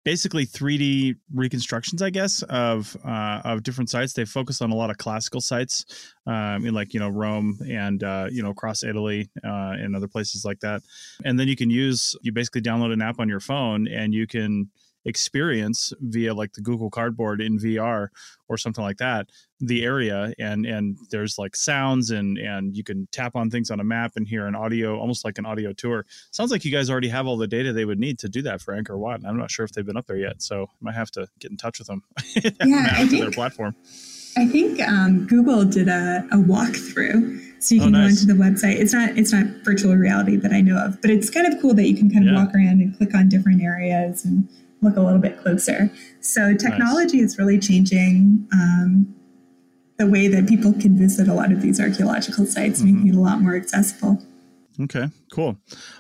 basically 3D reconstructions, I guess, of uh, of different sites. They focus on a lot of classical sites, um, in like you know Rome and uh, you know across Italy uh, and other places like that. And then you can use you basically download an app on your phone and you can experience via like the Google Cardboard in VR or something like that the area and and there's like sounds and and you can tap on things on a map and hear an audio almost like an audio tour sounds like you guys already have all the data they would need to do that for Angkor Wat i'm not sure if they've been up there yet so I might have to get in touch with them yeah I think, their platform i think um, google did a, a walkthrough so you oh, can oh, nice. go onto the website it's not it's not virtual reality that i know of but it's kind of cool that you can kind of yeah. walk around and click on different areas and look a little bit closer so technology nice. is really changing um, the way that people can visit a lot of these archaeological sites, mm-hmm. making it a lot more accessible. Okay, cool.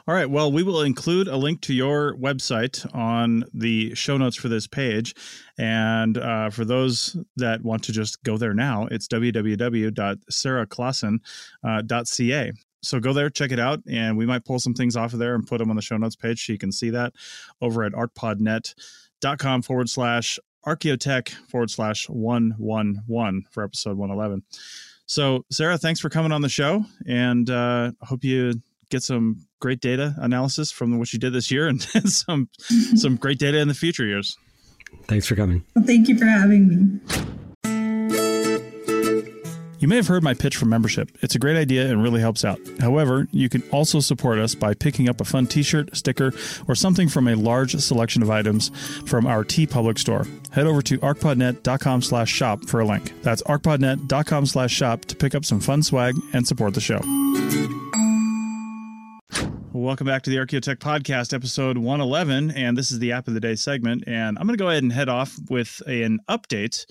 All right. Well, we will include a link to your website on the show notes for this page. And uh, for those that want to just go there now, it's www.sarahklassen.ca. So go there, check it out, and we might pull some things off of there and put them on the show notes page so you can see that over at arcpodnet.com forward slash Archaeotech forward slash 111 for episode 111. So, Sarah, thanks for coming on the show. And uh, I hope you get some great data analysis from what you did this year and some some great data in the future years. Thanks for coming. Well, thank you for having me. You may have heard my pitch for membership. It's a great idea and really helps out. However, you can also support us by picking up a fun t shirt, sticker, or something from a large selection of items from our TeePublic store. Head over to arcpodnet.com slash shop for a link. That's arcpodnet.com slash shop to pick up some fun swag and support the show. Welcome back to the Archaeotech Podcast, episode 111. And this is the App of the Day segment. And I'm going to go ahead and head off with an update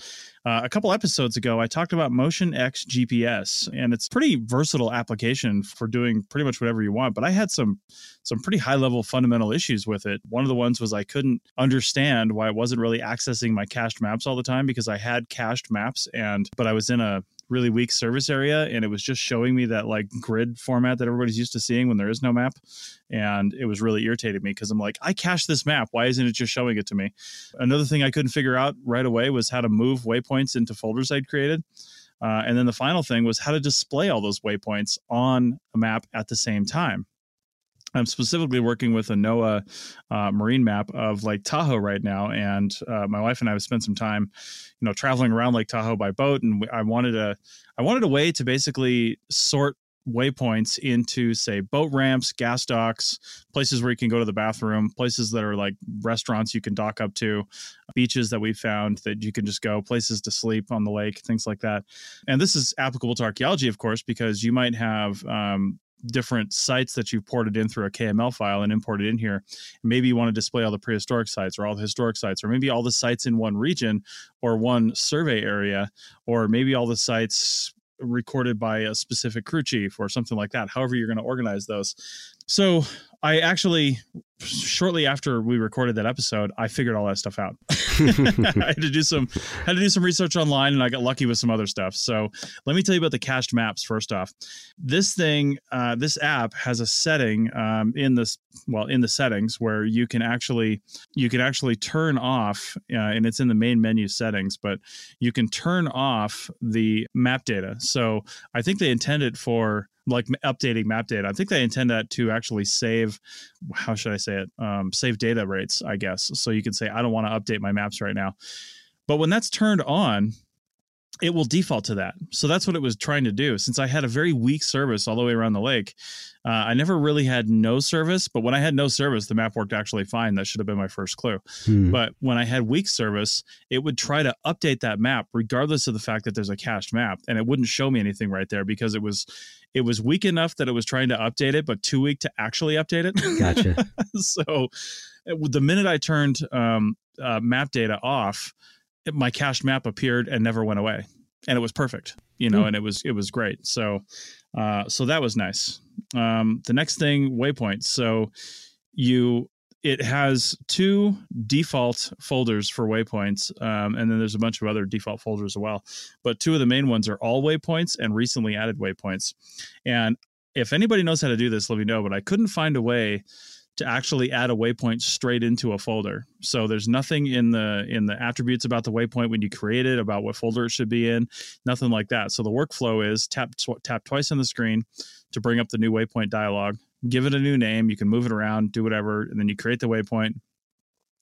uh, a couple episodes ago, I talked about Motion X GPS, and it's pretty versatile application for doing pretty much whatever you want. But I had some some pretty high level fundamental issues with it. One of the ones was I couldn't understand why I wasn't really accessing my cached maps all the time because I had cached maps, and but I was in a really weak service area and it was just showing me that like grid format that everybody's used to seeing when there is no map and it was really irritating me because i'm like i cached this map. Why isn't it just showing it to me? Another thing i couldn't figure out right away was how to move waypoints into folders i'd created uh, and then the final thing was how to display all those waypoints on a map at the same time I'm specifically working with a NOAA uh, marine map of Lake Tahoe right now, and uh, my wife and I have spent some time, you know, traveling around Lake Tahoe by boat, and I wanted a, I wanted a way to basically sort waypoints into say boat ramps, gas docks, places where you can go to the bathroom, places that are like restaurants you can dock up to, beaches that we found that you can just go, places to sleep on the lake, things like that. And this is applicable to archaeology, of course, because you might have um, different sites that you've ported in through a KML file and imported in here. Maybe you want to display all the prehistoric sites or all the historic sites, or maybe all the sites in one region or one survey area, or maybe all the sites recorded by a specific crew chief or something like that. However, you're going to organize those. So I actually shortly after we recorded that episode, I figured all that stuff out. I had to do some had to do some research online, and I got lucky with some other stuff. So let me tell you about the cached maps first off. This thing, uh, this app has a setting um, in this well in the settings where you can actually you can actually turn off, uh, and it's in the main menu settings, but you can turn off the map data. So I think they intended for like updating map data. I think they intend that to actually save, how should I say it? Um, save data rates, I guess. So you can say, I don't want to update my maps right now. But when that's turned on, it will default to that. So that's what it was trying to do. Since I had a very weak service all the way around the lake, uh, I never really had no service. But when I had no service, the map worked actually fine. That should have been my first clue. Hmm. But when I had weak service, it would try to update that map, regardless of the fact that there's a cached map, and it wouldn't show me anything right there because it was it was weak enough that it was trying to update it, but too weak to actually update it. Gotcha. so the minute I turned um, uh, map data off my cached map appeared and never went away. And it was perfect you know mm. and it was it was great. So uh so that was nice. Um the next thing waypoints. So you it has two default folders for waypoints um, and then there's a bunch of other default folders as well. But two of the main ones are all waypoints and recently added waypoints. And if anybody knows how to do this let me know but i couldn't find a way to actually add a waypoint straight into a folder. So there's nothing in the in the attributes about the waypoint when you create it about what folder it should be in, nothing like that. So the workflow is tap tw- tap twice on the screen to bring up the new waypoint dialog, give it a new name, you can move it around, do whatever, and then you create the waypoint.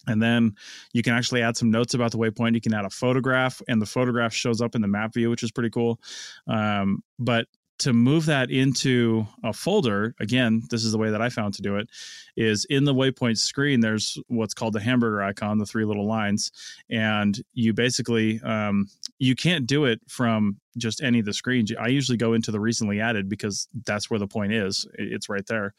And then you can actually add some notes about the waypoint. You can add a photograph, and the photograph shows up in the map view, which is pretty cool. Um, but to move that into a folder again this is the way that i found to do it is in the waypoint screen there's what's called the hamburger icon the three little lines and you basically um, you can't do it from just any of the screens. I usually go into the recently added because that's where the point is it's right there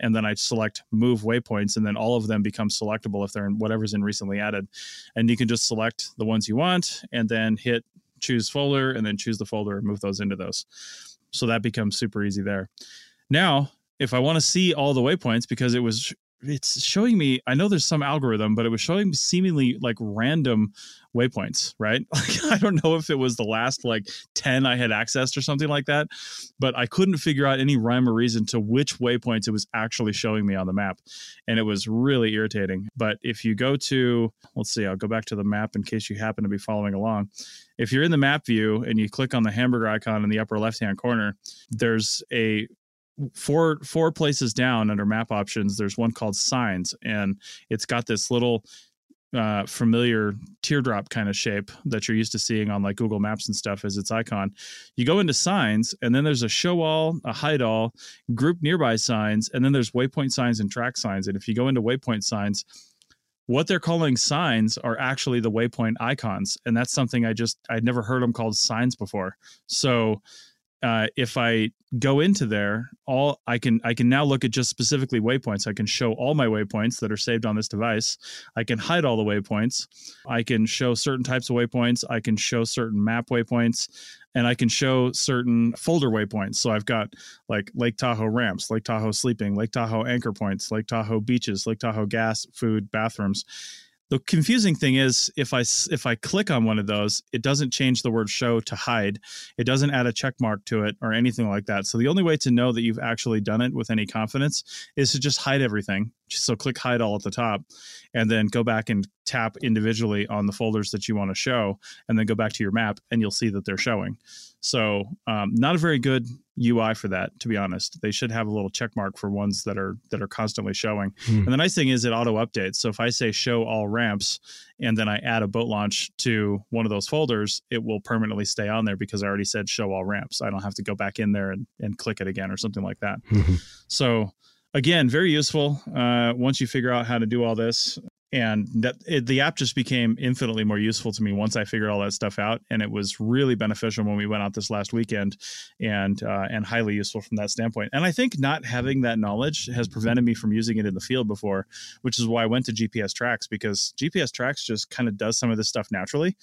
and then i select move waypoints and then all of them become selectable if they're in whatever's in recently added and you can just select the ones you want and then hit choose folder and then choose the folder and move those into those so that becomes super easy there. Now, if I want to see all the waypoints, because it was it's showing me i know there's some algorithm but it was showing me seemingly like random waypoints right? Like i don't know if it was the last like 10 i had accessed or something like that but i couldn't figure out any rhyme or reason to which waypoints it was actually showing me on the map and it was really irritating. But if you go to let's see i'll go back to the map in case you happen to be following along if you're in the map view and you click on the hamburger icon in the upper left hand corner there's a four four places down under map options there's one called signs and it's got this little uh, familiar teardrop kind of shape that you're used to seeing on like Google Maps and stuff as its icon. You go into signs, and then there's a show all, a hide all, group nearby signs, and then there's waypoint signs and track signs. And if you go into waypoint signs, what they're calling signs are actually the waypoint icons, and that's something I just I'd never heard them called signs before. So uh, if I go into there, all I can I can now look at just specifically waypoints. I can show all my waypoints that are saved on this device. I can hide all the waypoints. I can show certain types of waypoints. I can show certain map waypoints, and I can show certain folder waypoints. So I've got like Lake Tahoe ramps, Lake Tahoe sleeping, Lake Tahoe anchor points, Lake Tahoe beaches, Lake Tahoe gas, food, bathrooms. The confusing thing is if i if i click on one of those it doesn't change the word show to hide. It doesn't add a check mark to it or anything like that. So the only way to know that you've actually done it with any confidence is to just hide everything so click hide all at the top and then go back and tap individually on the folders that you want to show and then go back to your map and you'll see that they're showing. So um, not a very good ui for that to be honest. They should have a little check mark for ones that are that are constantly showing. Hmm. and the nice thing is it auto updates so if i say show all ramps and then i add a boat launch to one of those folders it will permanently stay on there because i already said show all ramps. I don't have to go back in there and, and click it again or something like that. So again, very useful uh, once you figure out how to do all this. And that it, the app just became infinitely more useful to me once I figured all that stuff out, and it was really beneficial when we went out this last weekend, and uh, and highly useful from that standpoint. And I think not having that knowledge has prevented me from using it in the field before, which is why I went to GPS Tracks because GPS Tracks just kind of does some of this stuff naturally,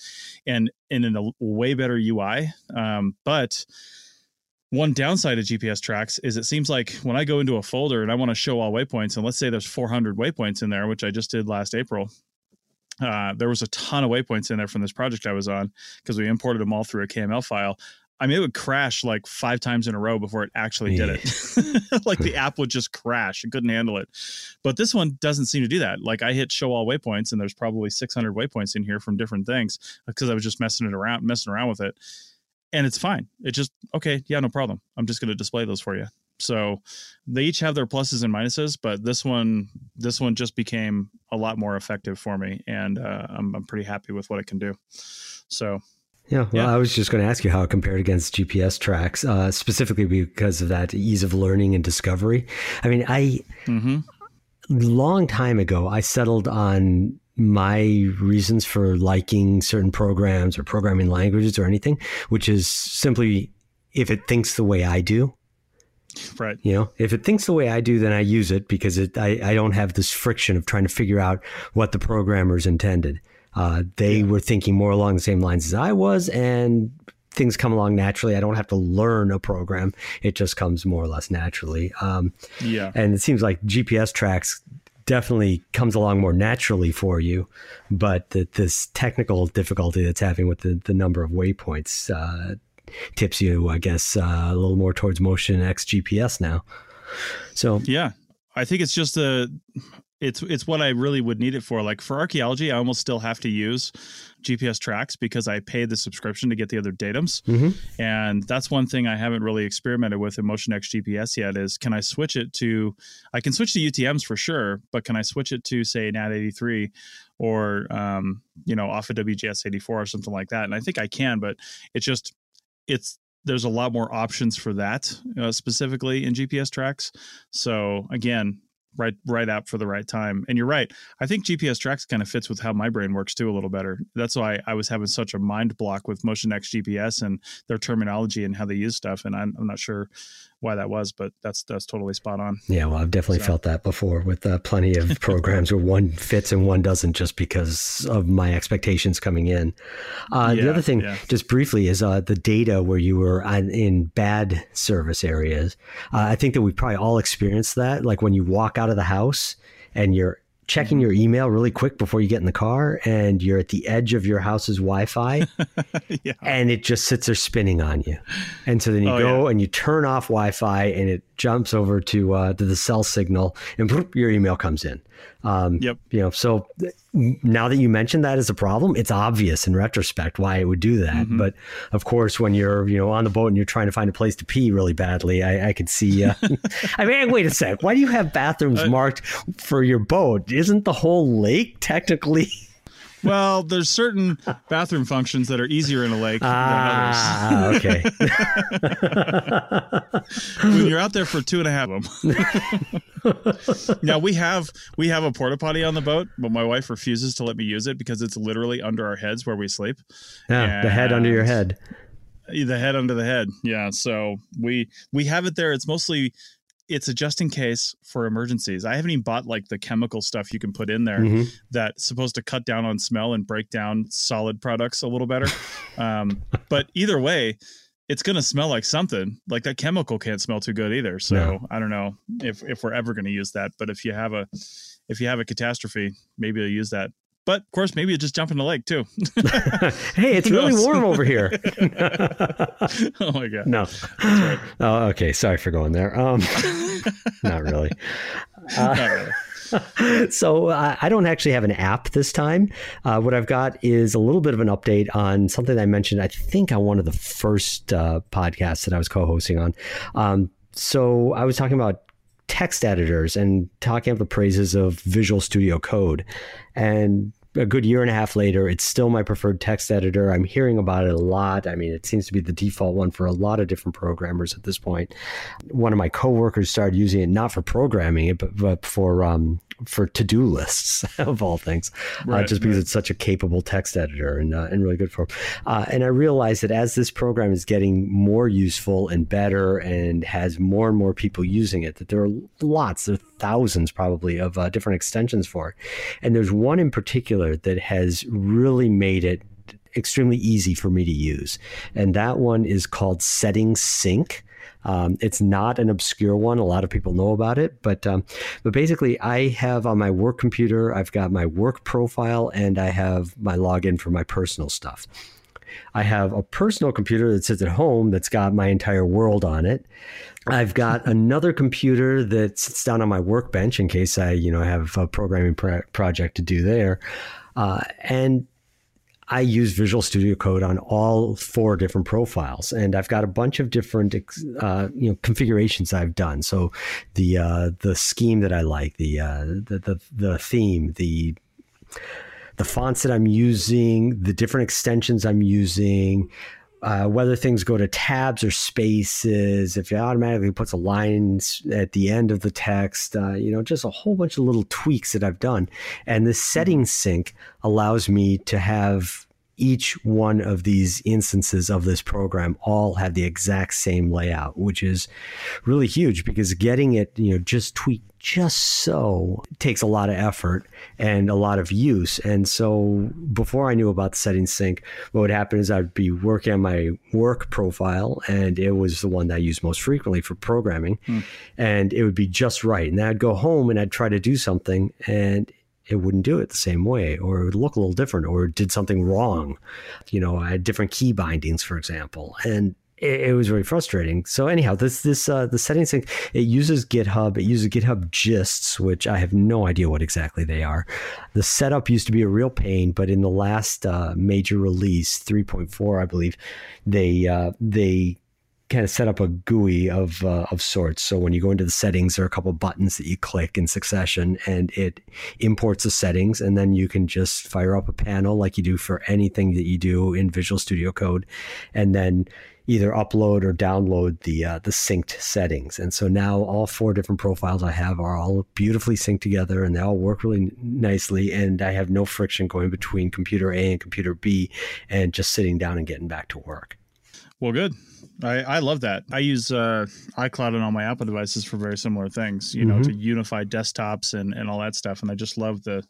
and, and in a way better UI. Um, but one downside of GPS tracks is it seems like when I go into a folder and I want to show all waypoints, and let's say there's 400 waypoints in there, which I just did last April. Uh, there was a ton of waypoints in there from this project I was on because we imported them all through a KML file. I mean, it would crash like five times in a row before it actually did it. like the app would just crash; it couldn't handle it. But this one doesn't seem to do that. Like I hit show all waypoints, and there's probably 600 waypoints in here from different things because I was just messing it around, messing around with it and it's fine. It just okay, yeah, no problem. I'm just going to display those for you. So they each have their pluses and minuses, but this one this one just became a lot more effective for me, and uh, I'm I'm pretty happy with what it can do. So. Yeah, well, yeah. I was just going to ask you how it compared against GPS tracks, uh, specifically because of that ease of learning and discovery. I mean, I mm-hmm. long time ago I settled on my reasons for liking certain programs or programming languages or anything, which is simply if it thinks the way I do. Right. You know, if it thinks the way I do, then I use it because it, I, I don't have this friction of trying to figure out what the programmers intended. Uh, they yeah. were thinking more along the same lines as I was, and things come along naturally. I don't have to learn a program; it just comes more or less naturally. Um, yeah, and it seems like GPS tracks definitely comes along more naturally for you, but the, this technical difficulty that's having with the, the number of waypoints uh, tips you, I guess, uh, a little more towards Motion X GPS now. So yeah, I think it's just a it's it's what I really would need it for. Like for archaeology, I almost still have to use GPS tracks because I pay the subscription to get the other datums. Mm-hmm. And that's one thing I haven't really experimented with in MotionX GPS yet is can I switch it to I can switch to UTMs for sure, but can I switch it to say NAD 83 or um, you know, off of WGS 84 or something like that? And I think I can, but it's just it's there's a lot more options for that uh, specifically in GPS tracks. So again, right right app for the right time. And you're right. I think GPS tracks kind of fits with how my brain works too a little better. That's why I was having such a mind block with MotionX GPS and their terminology and how they use stuff. And I'm, I'm not sure why that was, but that's that's totally spot on. Yeah, well, I've definitely So- felt that before with uh, plenty of programs where one fits and one doesn't, just because of my expectations coming in. Uh, the other thing, yeah. just briefly, is uh, the data where you were on, in bad service areas. Uh, I think that we probably all experienced that, like when you walk out of the house and you're checking your email really quick before you get in the car and you're at the edge of your house's Wi-Fi yeah. and it just sits there spinning on you. And so then you Oh, go yeah. and you turn off Wi-Fi, and it jumps over to uh, to the cell signal, and your email comes in. Um, Yep. You know, so now that you mentioned that as a problem, it's obvious in retrospect why it would do that. Mm-hmm. But of course, when you're you know on the boat and you're trying to find a place to pee really badly, I, I could see. Uh, I mean, wait a sec. Why do you have bathrooms Uh, marked for your boat? Isn't the whole lake technically? Well, there's certain bathroom functions that are easier in a lake Ah, than others. Okay. when you're out there for two and a half of them. now we have we have a porta potty on the boat, but my wife refuses to let me use it because it's literally under our heads where we sleep. Yeah, the head under your head. the head under the head yeah so we we have it there it's mostly it's a just in case for emergencies. I haven't even bought like the chemical stuff you can put in there Mhm. that's supposed to cut down on smell and break down solid products a little better. Um, but either way it's going to smell like something. Like that chemical can't smell too good either. So No. i don't know if if we're ever going to use that. But if you have a if you have a catastrophe maybe you'll use that but of course maybe you just jump in the lake too hey, it's really warm over here. oh my god no. right. Oh, okay. Sorry for going there. Um, not really. Not really. so I, I don't actually have an app this time. Uh, what I've got is a little bit of an update on something I mentioned. I think on one of the first uh, podcasts that I was co-hosting on. Um, so I was talking about text editors and talking up the praises of Visual Studio Code, and a good year and a half later, it's still my preferred text editor. I'm hearing about it a lot. I mean, it seems to be the default one for a lot of different programmers at this point. One of my coworkers started using it not for programming but, but for um, for to do lists of all things, uh, just because right. it's such a capable text editor and uh, and really good for. Uh, and I realized that as this program is getting more useful and better, and has more and more people using it, that there are lots, there are thousands probably of uh, different extensions for it. And there's one in particular that has really made it extremely easy for me to use, and that one is called Settings Sync. Um, it's not an obscure one. A lot of people know about it, but um, but basically, I have on my work computer, I've got my work profile, and I have my login for my personal stuff. I have a personal computer that sits at home that's got my entire world on it. I've got another computer that sits down on my workbench in case I, you know, have a programming pro- project to do there, uh, and I use Visual Studio Code on all four different profiles, and I've got a bunch of different uh, you know configurations I've done. So the uh, the scheme that I like, the, uh, the the the theme, the the fonts that I'm using, the different extensions I'm using, uh, whether things go to tabs or spaces, if it automatically puts a line at the end of the text, uh, you know, just a whole bunch of little tweaks that I've done. And the settings sync allows me to have each one of these instances of this program all have the exact same layout, which is really huge because getting it, you know, just tweaked just so takes a lot of effort and a lot of use. And so before I knew about the settings sync, what would happen is I'd be working on my work profile and it was the one that I used most frequently for programming hmm. and it would be just right. And then I'd go home and I'd try to do something and it wouldn't do it the same way or it would look a little different or did something wrong. You know, I had different key bindings, for example. And it, was really frustrating. So anyhow, this this uh, the settings thing it uses GitHub. It uses GitHub gists, which I have no idea what exactly they are. The setup used to be a real pain, but in the last uh, major release, 3.4, I believe, they uh, they kind of set up a GUI of uh, of sorts. So when you go into the settings, there are a couple of buttons that you click in succession, and it imports the settings, and then you can just fire up a panel like you do for anything that you do in Visual Studio Code, and then either upload or download the uh, the synced settings. And so now all four different profiles I have are all beautifully synced together, and they all work really nicely. And I have no friction going between computer A and computer B, and just sitting down and getting back to work. Well, good. I, I love that. I use uh, iCloud on all my Apple devices for very similar things, you know, Mhm. to unify desktops and, and all that stuff. And I just love the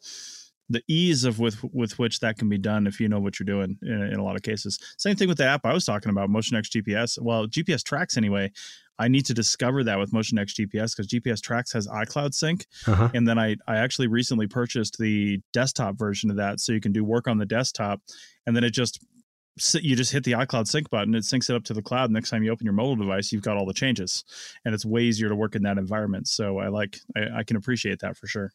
the ease of with with which that can be done if you know what you're doing in, in a lot of cases. Same thing with the app I was talking about, MotionX GPS. Well, GPS tracks anyway. I need to discover that with MotionX GPS because GPS tracks has iCloud sync. Uh-huh. And then I, I actually recently purchased the desktop version of that so you can do work on the desktop and then it just you just hit the iCloud sync button it syncs it up to the cloud next time you open your mobile device you've got all the changes and it's way easier to work in that environment so I like I, I can appreciate that for sure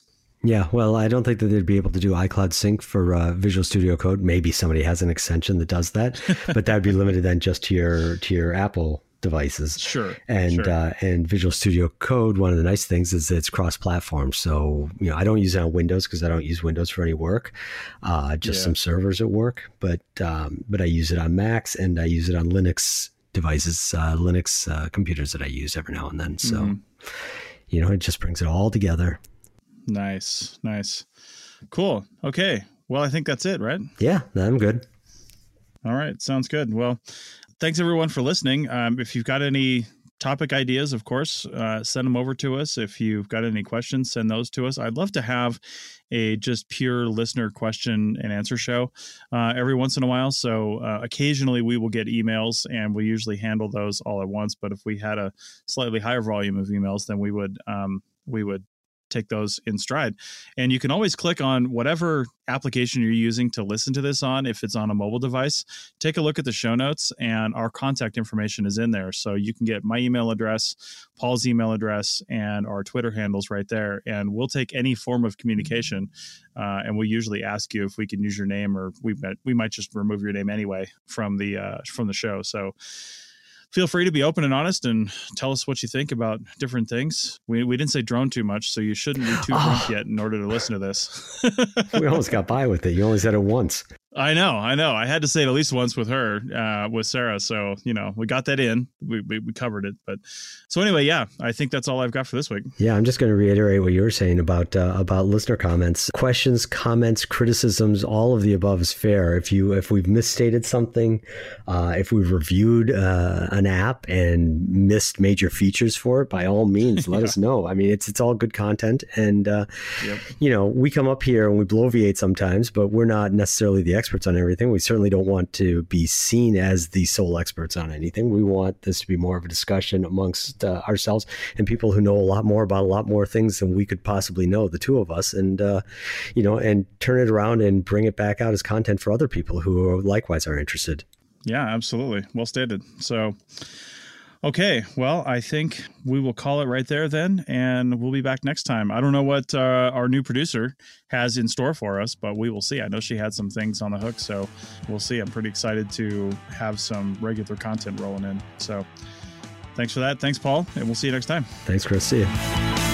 Yeah, well, I don't think that they'd be able to do iCloud Sync for uh, Visual Studio Code. Maybe somebody has an extension that does that, but that would be limited then just to your to your Apple devices. sure And sure. uh, and Visual Studio Code, one of the nice things is it's cross-platform. So you know, I don't use it on Windows because I don't use Windows for any work, uh, just Yeah. some servers at work. But um, but I use it on Macs and I use it on Linux devices, uh, Linux uh, computers that I use every now and then. So Mhm. you know, it just brings it all together. nice nice cool okay well I think that's it right Yeah, I'm good. All right, sounds good. Well, thanks everyone for listening. Um, if you've got any topic ideas, of course, uh, send them over to us. If you've got any questions, send those to us. I'd love to have a just pure listener question and answer show uh, every once in a while. So uh, occasionally we will get emails, and we usually handle those all at once. But if we had a slightly higher volume of emails, then we would um, we would take those in stride. And you can always click on whatever application you're using to listen to this on. If it's on a mobile device, take a look at the show notes, and our contact information is in there. So you can get my email address, Paul's email address, and our Twitter handles right there. And we'll take any form of communication, uh, and we usually ask you if we can use your name, or we might we might just remove your name anyway from the uh, from the show. So feel free to be open and honest and tell us what you think about different things. We, we didn't say drone too much, so you shouldn't be too drunk yet in order to listen to this. We almost got by with it. You only said it once. I know, I know. I had to say it at least once with her, uh, with Sarah. So, you know, we got that in. We, we, we covered it. But so anyway, yeah, I think that's all I've got for this week. Yeah, I'm just going to reiterate what you were saying about uh, about listener comments, questions, comments, criticisms. All of the above is fair. If you if we've misstated something, uh, if we've reviewed uh, an app and missed major features for it, by all means, let us know. I mean, it's it's all good content, and uh, Yep. you know, we come up here and we bloviate sometimes, but we're not necessarily the experts on everything. We certainly don't want to be seen as the sole experts on anything. We want this to be more of a discussion amongst uh, ourselves and people who know a lot more about a lot more things than we could possibly know, the two of us, and uh, you know, and turn it around and bring it back out as content for other people who likewise are interested. Yeah, absolutely. Well stated. So, okay. Well, I think we will call it right there then, and we'll be back next time. I don't know what uh, our new producer has in store for us, but we will see. I know she had some things on the hook, so we'll see. I'm pretty excited to have some regular content rolling in. So, thanks for that. Thanks, Paul, and we'll see you next time. Thanks, Chris. See you.